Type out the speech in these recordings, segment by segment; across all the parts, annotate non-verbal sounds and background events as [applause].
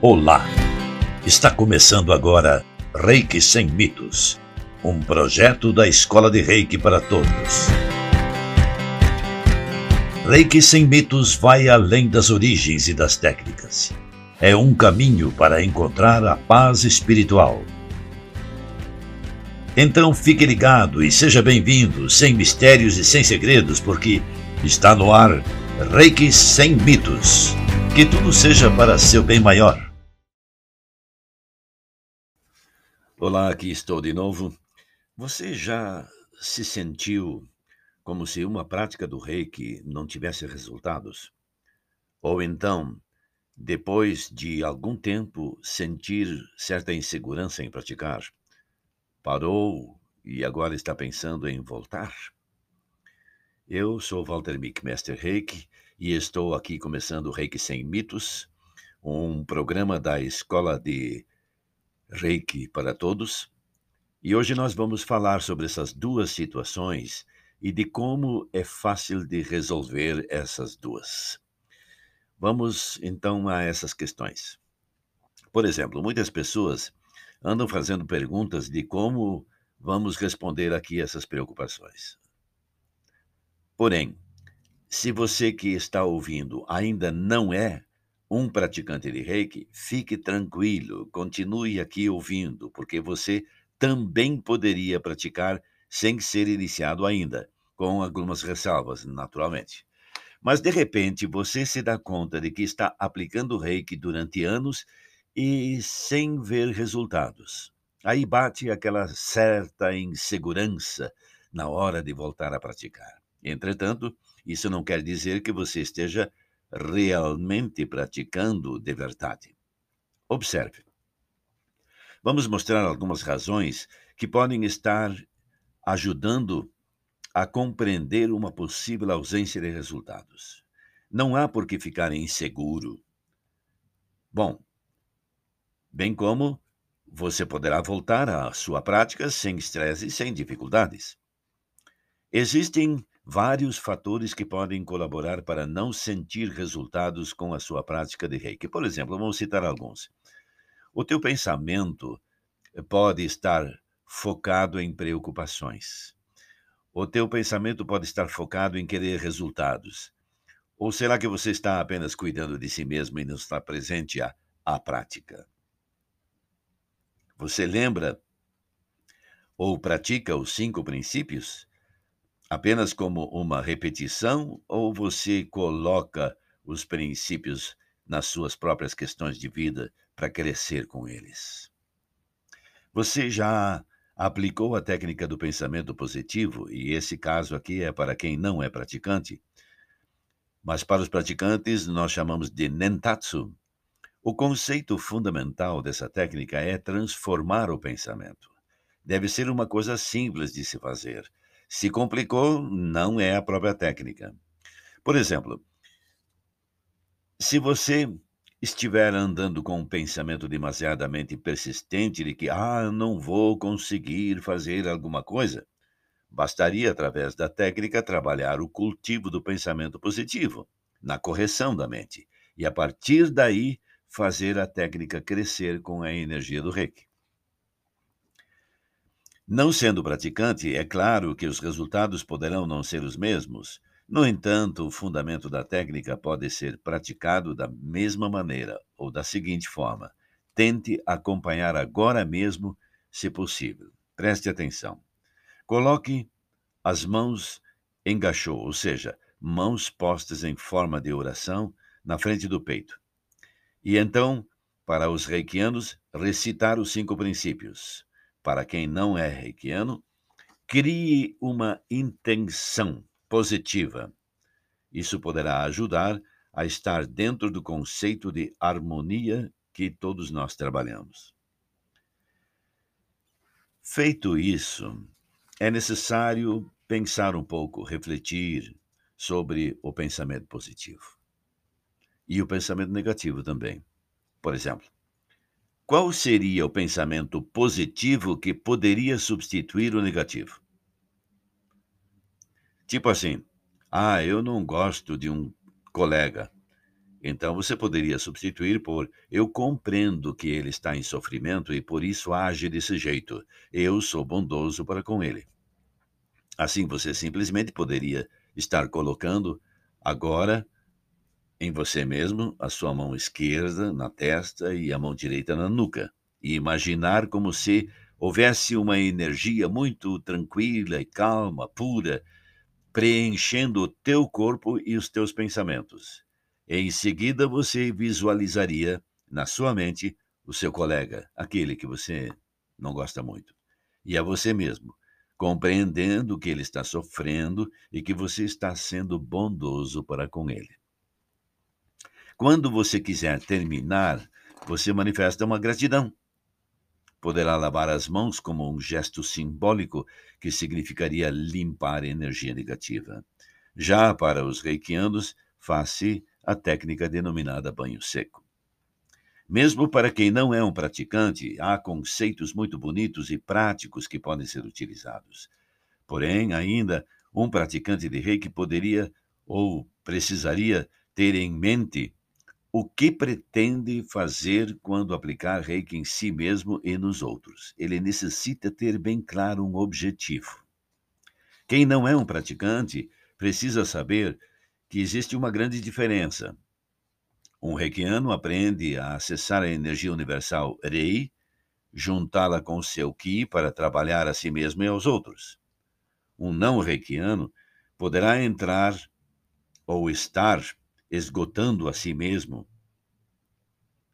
Olá! Está começando agora Reiki Sem Mitos, um projeto da Escola de Reiki para Todos. Reiki Sem Mitos vai além das origens e das técnicas. É um caminho para encontrar a paz espiritual. Então fique ligado e seja bem-vindo, sem mistérios e sem segredos, porque está no ar Reiki Sem Mitos. Que tudo seja para seu bem maior. Olá, aqui estou de novo. Você já se sentiu como se uma prática do reiki não tivesse resultados? Ou então, depois de algum tempo, sentir certa insegurança em praticar? Parou e agora está pensando em voltar? Eu sou Walter Mick, Master Reiki, e estou aqui começando o Reiki Sem Mitos, um programa da Escola de Reiki para todos. E hoje nós vamos falar sobre essas duas situações e de como é fácil de resolver essas duas. Vamos então a essas questões. Por exemplo, muitas pessoas andam fazendo perguntas de como vamos responder aqui essas preocupações. Porém, se você que está ouvindo ainda não é um praticante de reiki, fique tranquilo, continue aqui ouvindo, porque você também poderia praticar sem ser iniciado ainda, com algumas ressalvas, naturalmente. Mas de repente você se dá conta de que está aplicando reiki durante anos e sem ver resultados. Aí bate aquela certa insegurança na hora de voltar a praticar. Entretanto, isso não quer dizer que você esteja realmente praticando de verdade. Observe. Vamos mostrar algumas razões que podem estar ajudando a compreender uma possível ausência de resultados. Não há por que ficar inseguro. Bom, bem como você poderá voltar à sua prática sem estresse e sem dificuldades. Existem vários fatores que podem colaborar para não sentir resultados com a sua prática de reiki. Por exemplo, vamos citar alguns. O teu pensamento pode estar focado em preocupações. O teu pensamento pode estar focado em querer resultados. Ou será que você está apenas cuidando de si mesmo e não está presente à, à prática? Você lembra ou pratica os cinco princípios? Apenas como uma repetição ou você coloca os princípios nas suas próprias questões de vida para crescer com eles? Você já aplicou a técnica do pensamento positivo, e esse caso aqui é para quem não é praticante, mas para os praticantes nós chamamos de Nentatsu. O conceito fundamental dessa técnica é transformar o pensamento. Deve ser uma coisa simples de se fazer se complicou, não é a própria técnica. Por exemplo, se você estiver andando com um pensamento demasiadamente persistente de que, ah, não vou conseguir fazer alguma coisa, bastaria, através da técnica, trabalhar o cultivo do pensamento positivo, na correção da mente, e a partir daí fazer a técnica crescer com a energia do reiki. Não sendo praticante, é claro que os resultados poderão não ser os mesmos. No entanto, o fundamento da técnica pode ser praticado da mesma maneira ou da seguinte forma: tente acompanhar agora mesmo, se possível. Preste atenção. Coloque as mãos em gachô, ou seja, mãos postas em forma de oração na frente do peito. E então, para os reikianos, recitar os cinco princípios para quem não é reikiano, crie uma intenção positiva. Isso poderá ajudar a estar dentro do conceito de harmonia que todos nós trabalhamos. Feito isso, é necessário pensar um pouco, refletir sobre o pensamento positivo e o pensamento negativo também. Por exemplo, qual seria o pensamento positivo que poderia substituir o negativo? Tipo assim, ah, eu não gosto de um colega. Então você poderia substituir por eu compreendo que ele está em sofrimento e por isso age desse jeito. Eu sou bondoso para com ele. Assim você simplesmente poderia estar colocando agora em você mesmo a sua mão esquerda na testa e a mão direita na nuca e imaginar como se houvesse uma energia muito tranquila e calma, pura, preenchendo o teu corpo e os teus pensamentos. Em seguida, você visualizaria na sua mente o seu colega, aquele que você não gosta muito, e a você mesmo, compreendendo que ele está sofrendo e que você está sendo bondoso para com ele. Quando você quiser terminar, você manifesta uma gratidão Poderá lavar as mãos como um gesto simbólico que significaria limpar energia negativa. Já para os reikianos, faz-se a técnica denominada banho seco. Mesmo para quem não é um praticante, há conceitos muito bonitos e práticos que podem ser utilizados. Porém, ainda, um praticante de reiki poderia ou precisaria ter em mente o que pretende fazer quando aplicar reiki em si mesmo e nos outros? Ele necessita ter bem claro um objetivo. Quem não é um praticante precisa saber que existe uma grande diferença. Um reikiano aprende a acessar a energia universal Rei, juntá-la com seu Ki para trabalhar a si mesmo e aos outros. Um não reikiano poderá entrar ou estar esgotando a si mesmo,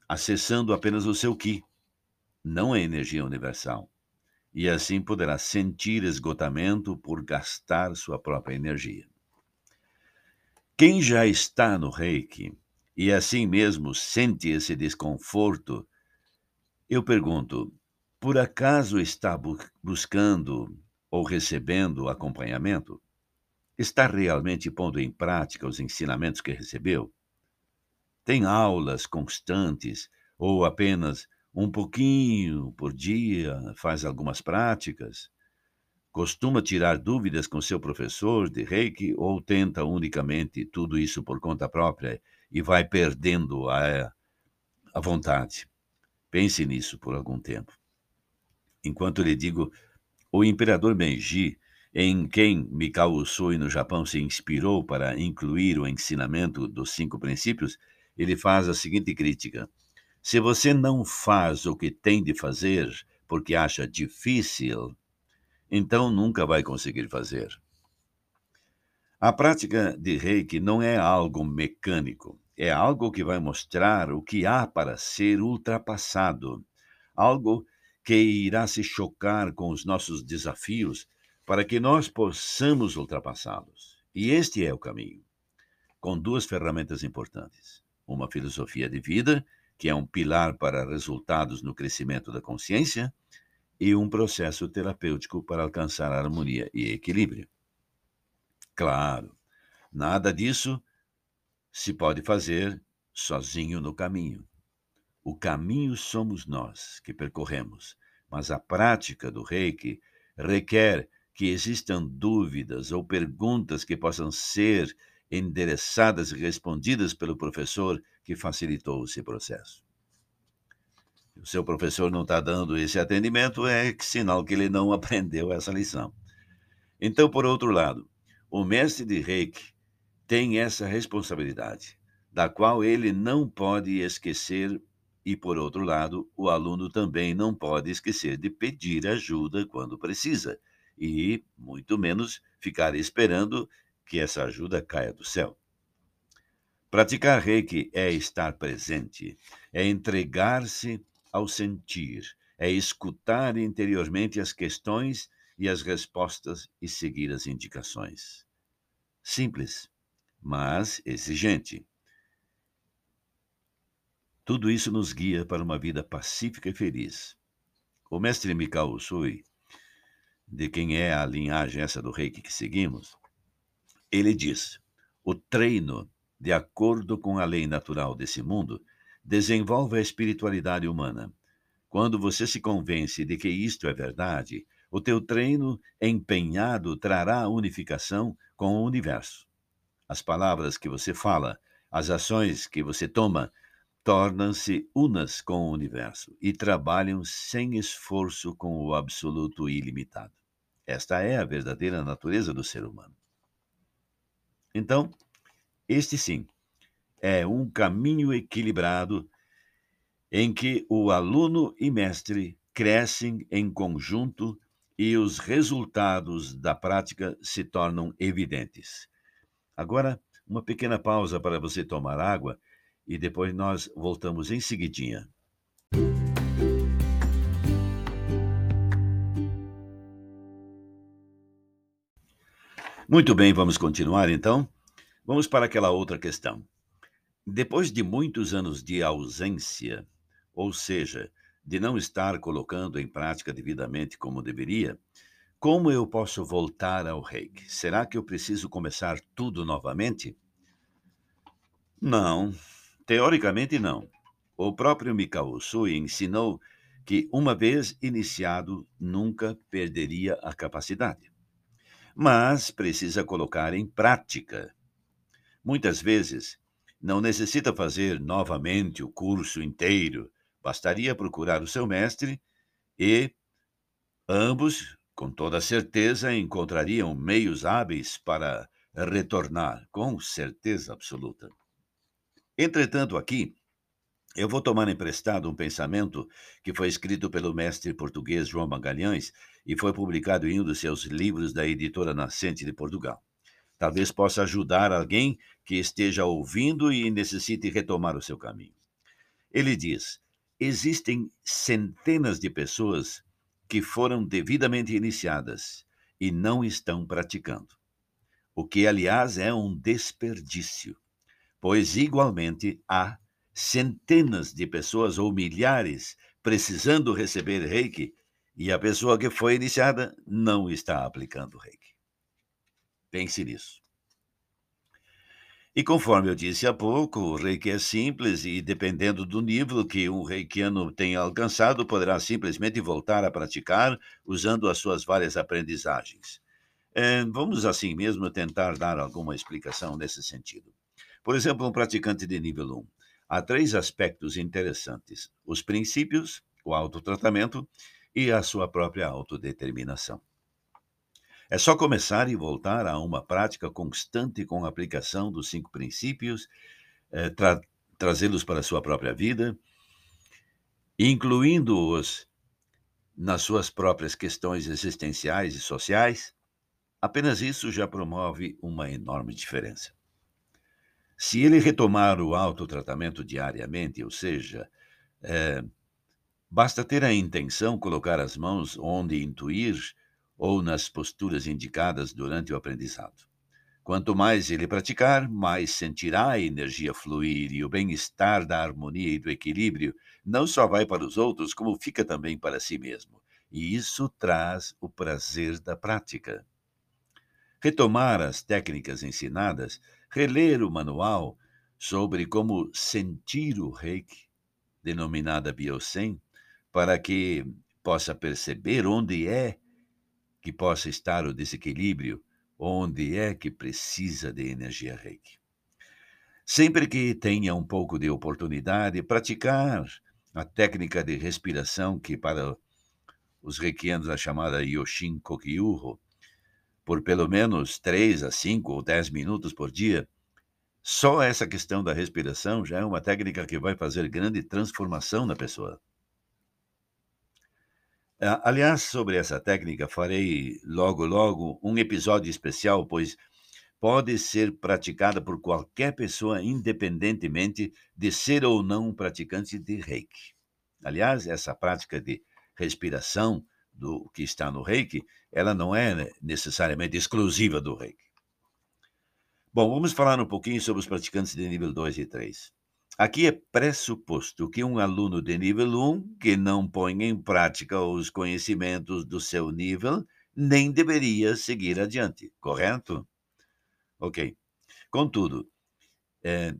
acessando apenas o seu Ki, não a energia universal, e assim poderá sentir esgotamento por gastar sua própria energia. Quem já está no reiki e assim mesmo sente esse desconforto, eu pergunto: por acaso está bu buscando ou recebendo acompanhamento? Está realmente pondo em prática os ensinamentos que recebeu? Tem aulas constantes ou apenas um pouquinho por dia faz algumas práticas? Costuma tirar dúvidas com seu professor de reiki ou tenta unicamente tudo isso por conta própria e vai perdendo a, a vontade? Pense nisso por algum tempo. Enquanto lhe digo, o imperador Meiji em quem Mikao Usui no Japão se inspirou para incluir o ensinamento dos cinco princípios, ele faz a seguinte crítica: Se você não faz o que tem de fazer porque acha difícil, então nunca vai conseguir fazer. A prática de reiki não é algo mecânico, é algo que vai mostrar o que há para ser ultrapassado, algo que irá se chocar com os nossos desafios para que nós possamos ultrapassá-los. E este é o caminho, com duas ferramentas importantes: uma filosofia de vida, que é um pilar para resultados no crescimento da consciência, e um processo terapêutico para alcançar harmonia e equilíbrio. Claro, nada disso se pode fazer sozinho no caminho. O caminho somos nós que percorremos, mas a prática do reiki requer que existam dúvidas ou perguntas que possam ser endereçadas e respondidas pelo professor que facilitou esse processo. O seu professor não está dando esse atendimento, é sinal que ele não [laughs] aprendeu essa lição. Então, por outro lado, o mestre de Reiki tem essa responsabilidade, da qual ele não pode esquecer, e por outro lado, o aluno também não pode esquecer de pedir ajuda quando precisa e muito menos ficar esperando que essa ajuda caia do céu. Praticar reiki é estar presente, é entregar-se ao sentir, é escutar interiormente as questões e as respostas e seguir as indicações. Simples, mas exigente. Tudo isso nos guia para uma vida pacífica e feliz. O mestre Mikao Usui de quem é a linhagem essa do reiki que seguimos, ele diz: o treino, de acordo com a lei natural desse mundo, desenvolve a espiritualidade humana. Quando você se convence de que isto é verdade, o teu treino empenhado trará unificação com o universo. As palavras que você fala, As ações que você toma tornam-se unas com o universo e trabalham sem esforço com o absoluto ilimitado. Esta é a verdadeira natureza do ser humano. Então, este sim é um caminho equilibrado em que o aluno e mestre crescem em conjunto e os resultados da prática se tornam evidentes. Agora, uma pequena pausa para você tomar água e depois nós voltamos em seguidinha. Muito bem, vamos continuar então. Vamos para aquela outra questão. Depois de muitos anos de ausência, ou seja, de não estar colocando em prática devidamente como deveria, como eu posso voltar ao reiki? Será que eu preciso começar tudo novamente? Não, teoricamente não. O próprio Mikao ensinou que, uma vez iniciado, nunca perderia a capacidade. Mas precisa colocar em prática. Muitas vezes, não necessita fazer novamente o curso inteiro, bastaria procurar o seu mestre e ambos, com toda certeza, encontrariam meios hábeis para retornar, com certeza absoluta. Entretanto, aqui, eu vou tomar emprestado um pensamento que foi escrito pelo mestre português João Magalhães e foi publicado em um dos seus livros da editora Nascente de Portugal. Talvez possa ajudar alguém que esteja ouvindo e necessite retomar o seu caminho. Ele diz: existem centenas de pessoas que foram devidamente iniciadas e não estão praticando. O que, aliás, é um desperdício, pois, igualmente, há centenas de pessoas ou milhares precisando receber reiki e a pessoa que foi iniciada não está aplicando reiki. Pense nisso. E conforme eu disse há pouco, o reiki é simples e, dependendo do nível que um reikiano tenha alcançado, poderá simplesmente voltar a praticar usando as suas várias aprendizagens. É, vamos, assim mesmo, tentar dar alguma explicação nesse sentido. Por exemplo, um praticante de nível 1 há três aspectos interessantes: os princípios, o autotratamento e a sua própria autodeterminação. É só começar e voltar a uma prática constante com a aplicação dos cinco princípios, eh, tra trazê-los para a sua própria vida, incluindo-os nas suas próprias questões existenciais e sociais. Apenas isso já promove uma enorme diferença. Se ele retomar o autotratamento diariamente, ou seja, é, basta ter a intenção, colocar as mãos onde intuir ou nas posturas indicadas durante o aprendizado. Quanto mais ele praticar, mais sentirá a energia fluir e o bem-estar da harmonia e do equilíbrio não só vai para os outros, como fica também para si mesmo. E isso traz o prazer da prática. Retomar as técnicas ensinadas reler o manual sobre como sentir o reiki, denominada Biosen, para que possa perceber onde é que possa estar o desequilíbrio, onde é que precisa de energia reiki. Sempre que tenha um pouco de oportunidade, praticar a técnica de respiração que para os reikianos é chamada Yoshin Kokyuho, por pelo menos 3 a 5 ou 10 minutos por dia, só essa questão da respiração já é uma técnica que vai fazer grande transformação na pessoa. Aliás, sobre essa técnica, farei logo, logo um episódio especial, pois pode ser praticada por qualquer pessoa, independentemente de ser ou não um praticante de reiki. Aliás, essa prática de respiração do que está no reiki, ela não é necessariamente exclusiva do reiki. Bom, vamos falar um pouquinho sobre os praticantes de nível 2 e 3. Aqui é pressuposto que um aluno de nível 1 que não põe em prática os conhecimentos do seu nível nem deveria seguir adiante, correto? Ok. Contudo, é,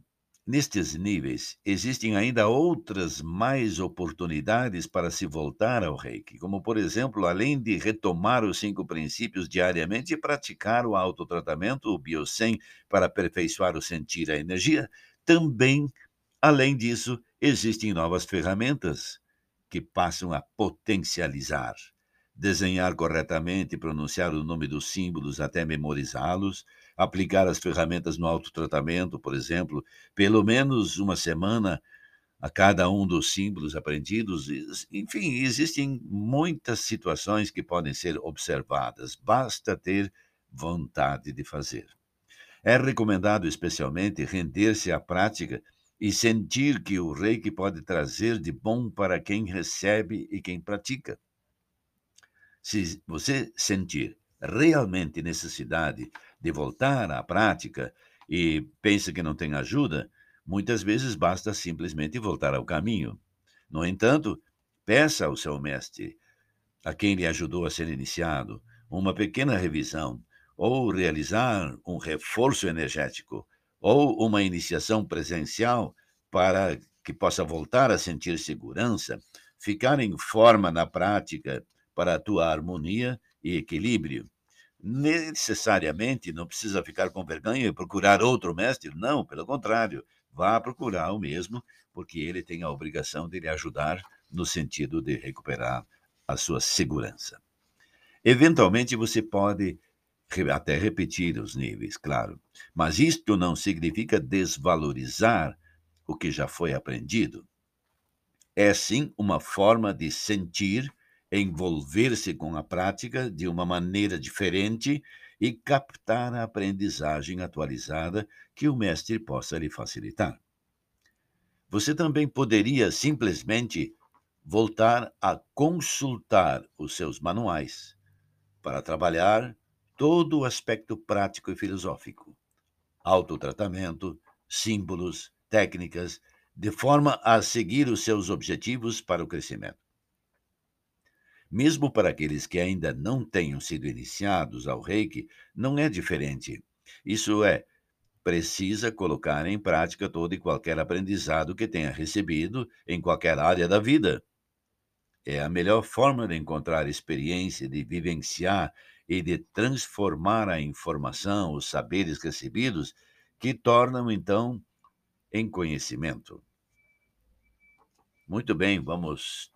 Nestes níveis, existem ainda outras mais oportunidades para se voltar ao reiki, como, por exemplo, além de retomar os cinco princípios diariamente e praticar o autotratamento, o Biosen, para aperfeiçoar o sentir a energia, também, além disso, existem novas ferramentas que passam a potencializar. Desenhar corretamente, pronunciar o nome dos símbolos até memorizá-los, aplicar as ferramentas no autotratamento, por exemplo, pelo menos uma semana a cada um dos símbolos aprendidos. Enfim, existem muitas situações que podem ser observadas, basta ter vontade de fazer. É recomendado especialmente render-se à prática e sentir que o reiki pode trazer de bom para quem recebe e quem pratica. Se você sentir realmente necessidade de voltar à prática e pensa que não tem ajuda, muitas vezes basta simplesmente voltar ao caminho. No entanto, peça ao seu mestre, a quem lhe ajudou a ser iniciado, uma pequena revisão ou realizar um reforço energético, ou uma iniciação presencial para que possa voltar a sentir segurança, ficar em forma na prática para a tua harmonia e equilíbrio. Necessariamente não precisa ficar com vergonha e procurar outro mestre, não, pelo contrário, vá procurar o mesmo, porque ele tem a obrigação de lhe ajudar no sentido de recuperar a sua segurança. Eventualmente você pode até repetir os níveis, claro. Mas isto não significa desvalorizar o que já foi aprendido. É sim uma forma de sentir, envolver-se com a prática de uma maneira diferente e captar a aprendizagem atualizada que o mestre possa lhe facilitar. Você também poderia simplesmente voltar a consultar os seus manuais para trabalhar todo o aspecto prático e filosófico, autotratamento, símbolos, técnicas, de forma a seguir os seus objetivos para o crescimento. Mesmo para aqueles que ainda não tenham sido iniciados ao Reiki, não é diferente. Isso é, precisa colocar em prática todo e qualquer aprendizado que tenha recebido em qualquer área da vida. É a melhor forma de encontrar experiência, de vivenciar e de transformar a informação, os saberes recebidos, que tornam então em conhecimento. Muito bem, vamos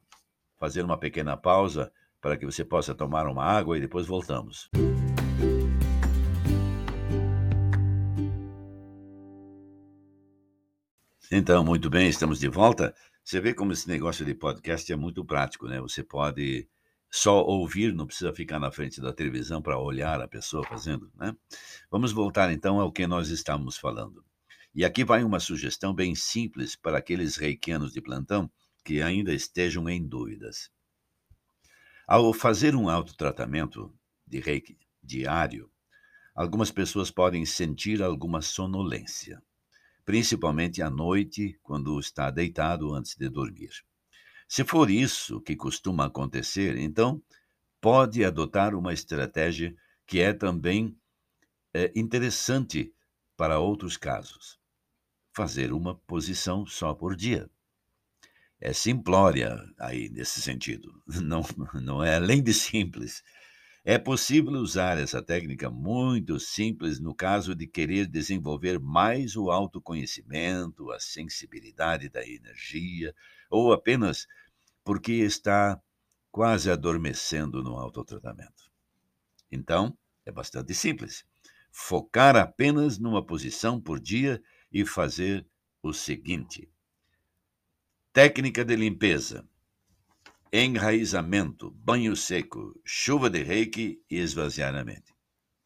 fazer uma pequena pausa para que você possa tomar uma água e depois voltamos. Então, muito bem, estamos de volta. Você vê como esse negócio de podcast é muito prático, né? Você pode só ouvir, não precisa ficar na frente da televisão para olhar a pessoa fazendo, né? Vamos voltar então ao que nós estamos falando. E aqui vai uma sugestão bem simples para aqueles reikianos de plantão que ainda estejam em dúvidas. Ao fazer um autotratamento de reiki diário, algumas pessoas podem sentir alguma sonolência, principalmente à noite, quando está deitado antes de dormir. Se for isso que costuma acontecer, então pode adotar uma estratégia que é também é, interessante para outros casos. Fazer uma posição só por dia. É simplória aí nesse sentido. [laughs] Não, não é além de simples. É possível usar essa técnica muito simples no caso de querer desenvolver mais o autoconhecimento, a sensibilidade da energia, ou apenas porque está quase adormecendo no autotratamento. Então, é bastante simples. Focar apenas numa posição por dia e fazer o seguinte: técnica de limpeza, enraizamento, banho seco, chuva de reiki e esvaziar a mente.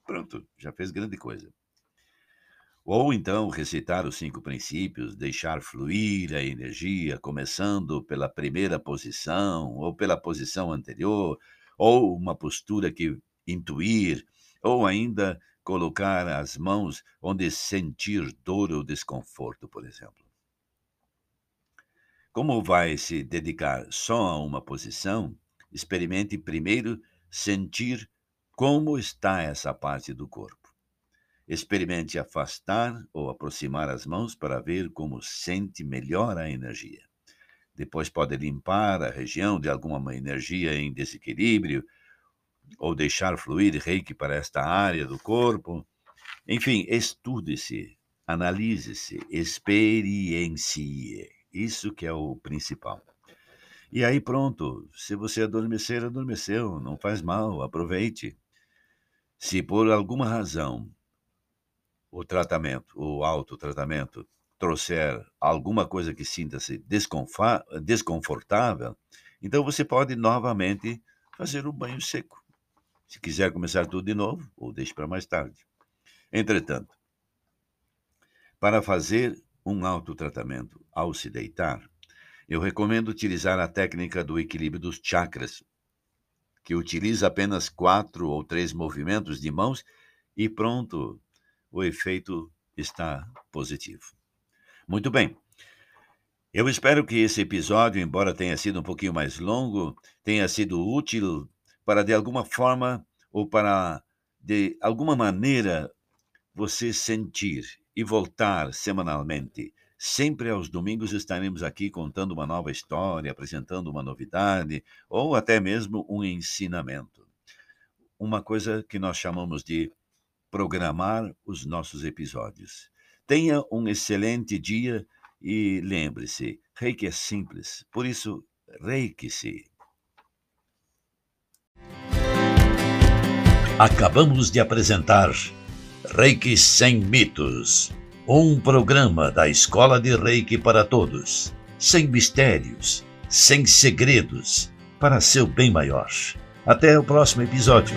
Pronto, já fez grande coisa. Ou então recitar os cinco princípios, deixar fluir a energia, começando pela primeira posição, ou pela posição anterior, ou uma postura que intuir, ou ainda colocar as mãos onde sentir dor ou desconforto, por exemplo. Como vai se dedicar só a uma posição, experimente primeiro sentir como está essa parte do corpo. Experimente afastar ou aproximar as mãos para ver como sente melhor a energia. Depois pode limpar a região de alguma energia em desequilíbrio ou deixar fluir reiki para esta área do corpo. Enfim, estude-se Analise-se, experiencie. Isso que é o principal. E aí pronto, se você adormecer, adormeceu, não faz mal, aproveite. Se por alguma razão o tratamento, o autotratamento, trouxer alguma coisa que sinta-se desconfortável, então você pode novamente fazer um banho seco. Se quiser começar tudo de novo, ou deixe para mais tarde. Entretanto, para fazer um autotratamento ao se deitar, eu recomendo utilizar a técnica do equilíbrio dos chakras, que utiliza apenas quatro ou três movimentos de mãos e pronto, o efeito está positivo. Muito bem. Eu espero que esse episódio, embora tenha sido um pouquinho mais longo, tenha sido útil para, de alguma forma, ou para, de alguma maneira, você sentir e voltar semanalmente Sempre aos domingos estaremos aqui contando uma nova história, apresentando uma novidade ou até mesmo um ensinamento. Uma coisa que nós chamamos de programar os nossos episódios. Tenha um excelente dia e lembre-se, reiki é simples, por isso, reiki-se. Acabamos de apresentar Reiki Sem Mitos um programa da Escola de Reiki para todos, sem mistérios, sem segredos, para seu bem maior. Até o próximo episódio.